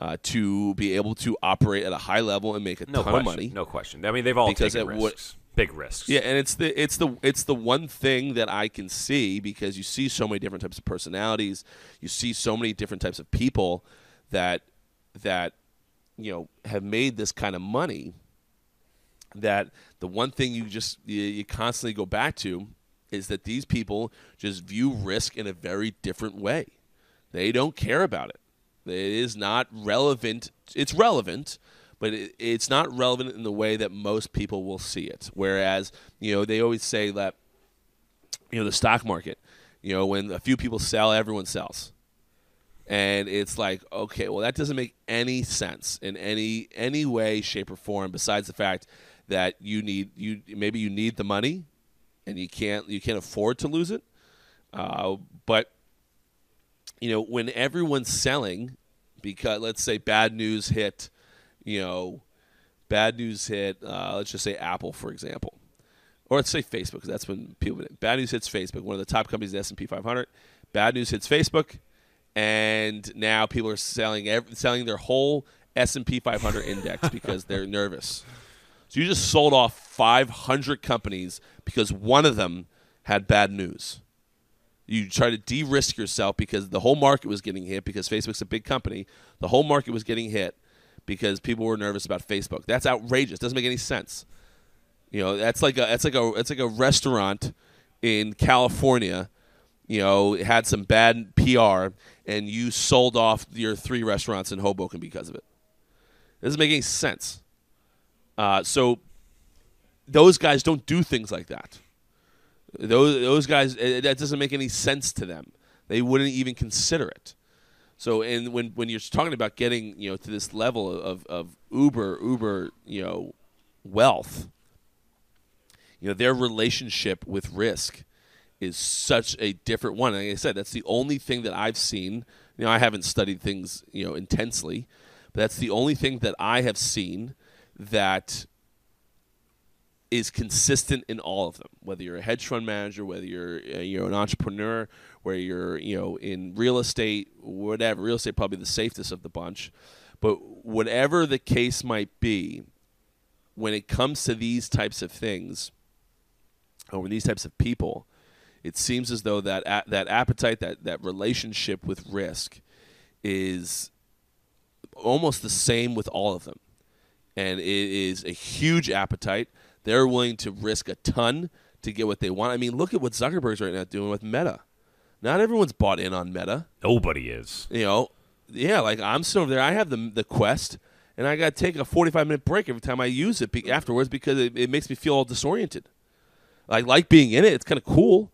uh, to be able to operate at a high level and make a No ton question. of money. No question. I mean, they've all Because taken would- Big risks. Yeah, and it's the it's the it's the one thing that I can see because you see so many different types of personalities, you see so many different types of people that that you know have made this kind of money that the one thing you just you, you constantly go back to is that these people just view risk in a very different way. They don't care about it. It is not relevant. It's relevant, but it, it's not relevant in the way that most people will see it. Whereas, you know, they always say that, you know, the stock market, you know, when a few people sell, everyone sells. And it's like, okay, well, that doesn't make any sense in any any way, shape, or form. Besides the fact that you need you maybe you need the money, and you can't you can't afford to lose it. Uh, but you know, when everyone's selling, because let's say bad news hit, you know, bad news hit, uh, let's just say Apple, for example, or let's say Facebook, because that's when people. Bad news hits Facebook, one of the top companies in the S and P 500. Bad news hits Facebook, and now people are selling ev- selling their whole S and P 500 index because they're nervous. So you just sold off 500 companies because one of them had bad news. You try to de-risk yourself because the whole market was getting hit because Facebook's a big company. The whole market was getting hit because people were nervous about Facebook. That's outrageous. Doesn't make any sense. You know, that's like a that's like a it's like a restaurant in California. You know, had some bad PR, and you sold off your three restaurants in Hoboken because of it. It doesn't make any sense. Uh, so those guys don't do things like that. Those those guys eh, that doesn't make any sense to them. They wouldn't even consider it. So and when when you're talking about getting you know to this level of of uber uber you know wealth, you know their relationship with risk is such a different one. Like I said, that's the only thing that I've seen. You know, I haven't studied things you know intensely, but that's the only thing that I have seen that is consistent in all of them. Whether you're a hedge fund manager, whether you're uh, you're an entrepreneur, where you're you know in real estate, whatever. Real estate probably the safest of the bunch, but whatever the case might be, when it comes to these types of things, or these types of people, it seems as though that a- that appetite, that that relationship with risk, is almost the same with all of them, and it is a huge appetite. They're willing to risk a ton to get what they want. I mean, look at what Zuckerberg's right now doing with Meta. Not everyone's bought in on Meta. Nobody is. You know, yeah, like I'm still over there. I have the the Quest, and I got to take a 45 minute break every time I use it be- afterwards because it, it makes me feel all disoriented. I like being in it; it's kind of cool,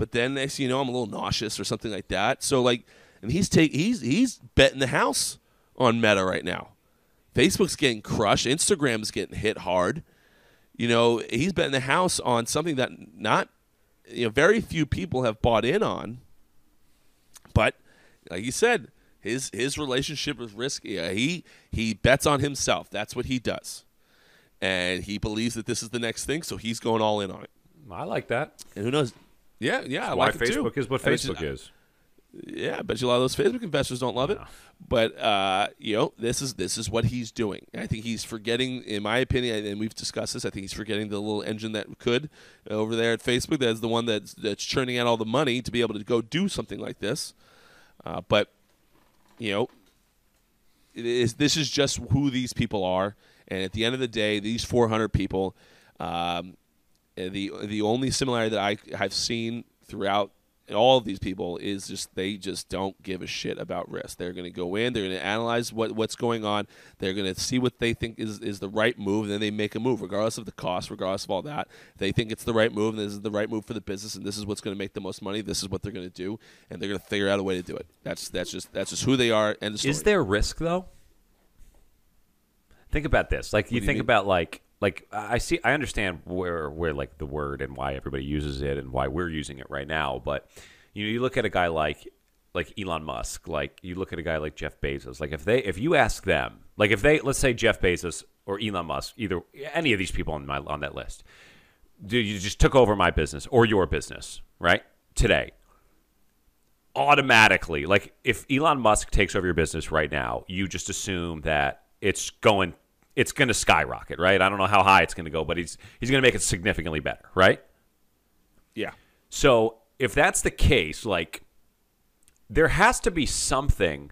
but then next thing you know, I'm a little nauseous or something like that. So like, and he's take he's he's betting the house on Meta right now. Facebook's getting crushed. Instagram's getting hit hard. You know, he's betting the house on something that not you know very few people have bought in on. But like you said, his his relationship with risk, yeah, he he bets on himself. That's what he does, and he believes that this is the next thing, so he's going all in on it. I like that. And who knows? Yeah, yeah, I Why like it too. Facebook is what I mean, it's Facebook is. Yeah, I bet you a lot of those Facebook investors don't love it. But uh, you know, this is this is what he's doing. I think he's forgetting, in my opinion, and we've discussed this. I think he's forgetting the little engine that could over there at Facebook. That's the one that's that's churning out all the money to be able to go do something like this. Uh, but you know, it is this is just who these people are, and at the end of the day, these 400 people, um, Uh, the the only similarity that I have seen throughout all of these people is just they just don't give a shit about risk. They're going to go in, they're going to analyze what, what's going on, they're going to see what they think is, is the right move, and then they make a move, regardless of the cost, regardless of all that. They think it's the right move, and this is the right move for the business, and this is what's going to make the most money. This is what they're going to do, and they're going to figure out a way to do it. That's that's just that's just who they are. And the. Is there risk though? Think about this. Like you you think mean? about like like I see I understand where where like the word and why everybody uses it and why we're using it right now, but you know you look at a guy like like Elon Musk, like you look at a guy like Jeff Bezos. Like if they if you ask them, like if they let's say Jeff Bezos or Elon Musk, either any of these people on my on that list, dude, you just took over my business or your business, right? Today. Automatically, like if Elon Musk takes over your business right now, you just assume that it's going it's going to skyrocket, right? I don't know how high it's going to go, but he's he's going to make it significantly better, right? yeah. So if that's the case, like there has to be something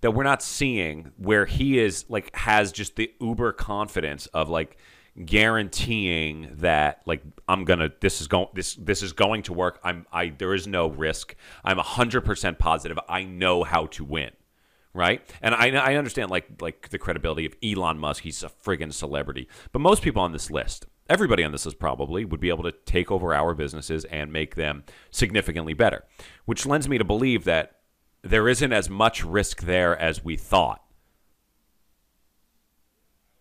that we're not seeing where he is like has just the uber confidence of like guaranteeing that like I'm gonna this is going this this is going to work. I'm I there is no risk. I'm hundred percent positive. I know how to win. Right, and I, I understand like like the credibility of Elon Musk. He's a friggin' celebrity, but most people on this list, everybody on this list probably would be able to take over our businesses and make them significantly better, which lends me to believe that there isn't as much risk there as we thought.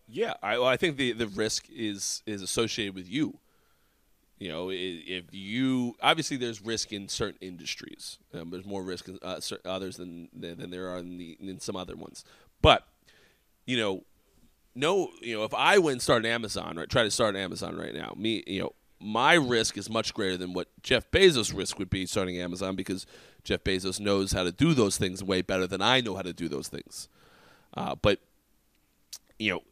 Yeah, I, well, I think the, the risk is is associated with you. You know, if you obviously there's risk in certain industries. Um, there's more risk in uh, others than, than there are in the in some other ones. But you know, no, you know, if I went start Amazon, right, try to start Amazon right now, me, you know, my risk is much greater than what Jeff Bezos' risk would be starting Amazon because Jeff Bezos knows how to do those things way better than I know how to do those things. Uh, but you know,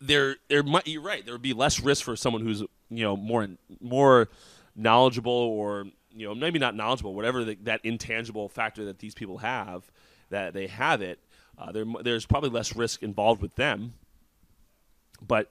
there there might you're right. There would be less risk for someone who's you know more more knowledgeable or you know maybe not knowledgeable, whatever the, that intangible factor that these people have that they have it. Uh, there there's probably less risk involved with them, but.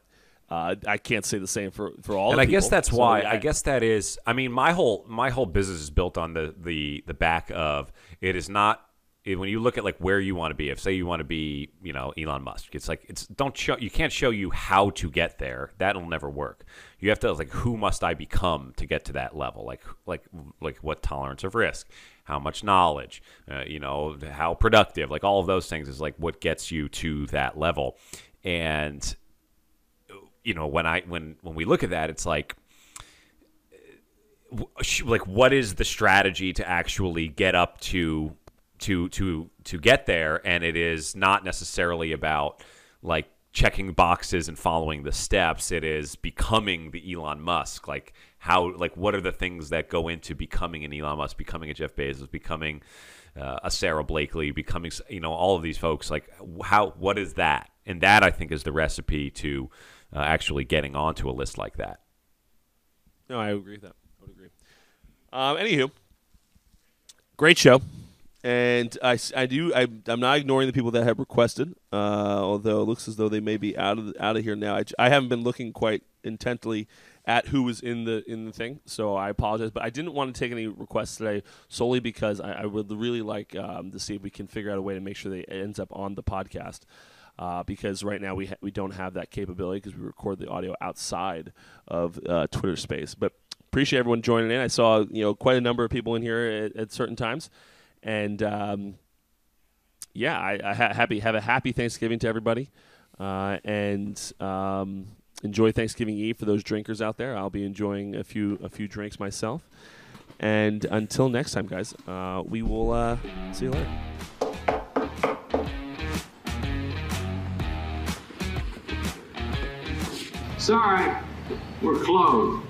Uh, I can't say the same for, for all. and I guess that's So, why. yeah, I guess that is. I mean, my whole my whole business is built on the the the back of it is not. When you look at like where you want to be, if say you want to be, you know, Elon Musk, it's like it's don't show you can't show you how to get there. That'll never work. You have to like who must I become to get to that level? Like like like what tolerance of risk, how much knowledge, uh, you know, how productive. Like all of those things is like what gets you to that level, and you know when I when when we look at that, it's like like what is the strategy to actually get up to to to to get there and it is not necessarily about like checking boxes and following the steps. It is becoming the Elon Musk. Like how like what are the things that go into becoming an Elon Musk becoming a Jeff Bezos becoming uh, a Sara Blakely becoming you know all of these folks? Like how what is that? And that I think is the recipe to uh, actually getting onto a list like that. No, I agree with that. I would agree. Um, anywho, great show, and I, I do I, I'm not ignoring the people that have requested, uh, although it looks as though they may be out of out of here now. I, I haven't been looking quite intently at who was in the in the thing, so I apologize. But I didn't want to take any requests today solely because I, I would really like um, to see if we can figure out a way to make sure it ends up on the podcast. Uh, because right now we ha- we don't have that capability because we record the audio outside of uh, Twitter Space. But appreciate everyone joining in. I saw you know quite a number of people in here at, at certain times, and um, yeah, I, I ha- happy have a happy Thanksgiving to everybody, uh, and um, enjoy Thanksgiving Eve for those drinkers out there. I'll be enjoying a few a few drinks myself. And until next time, guys, uh, we will uh, see you later. Sorry, we're closed.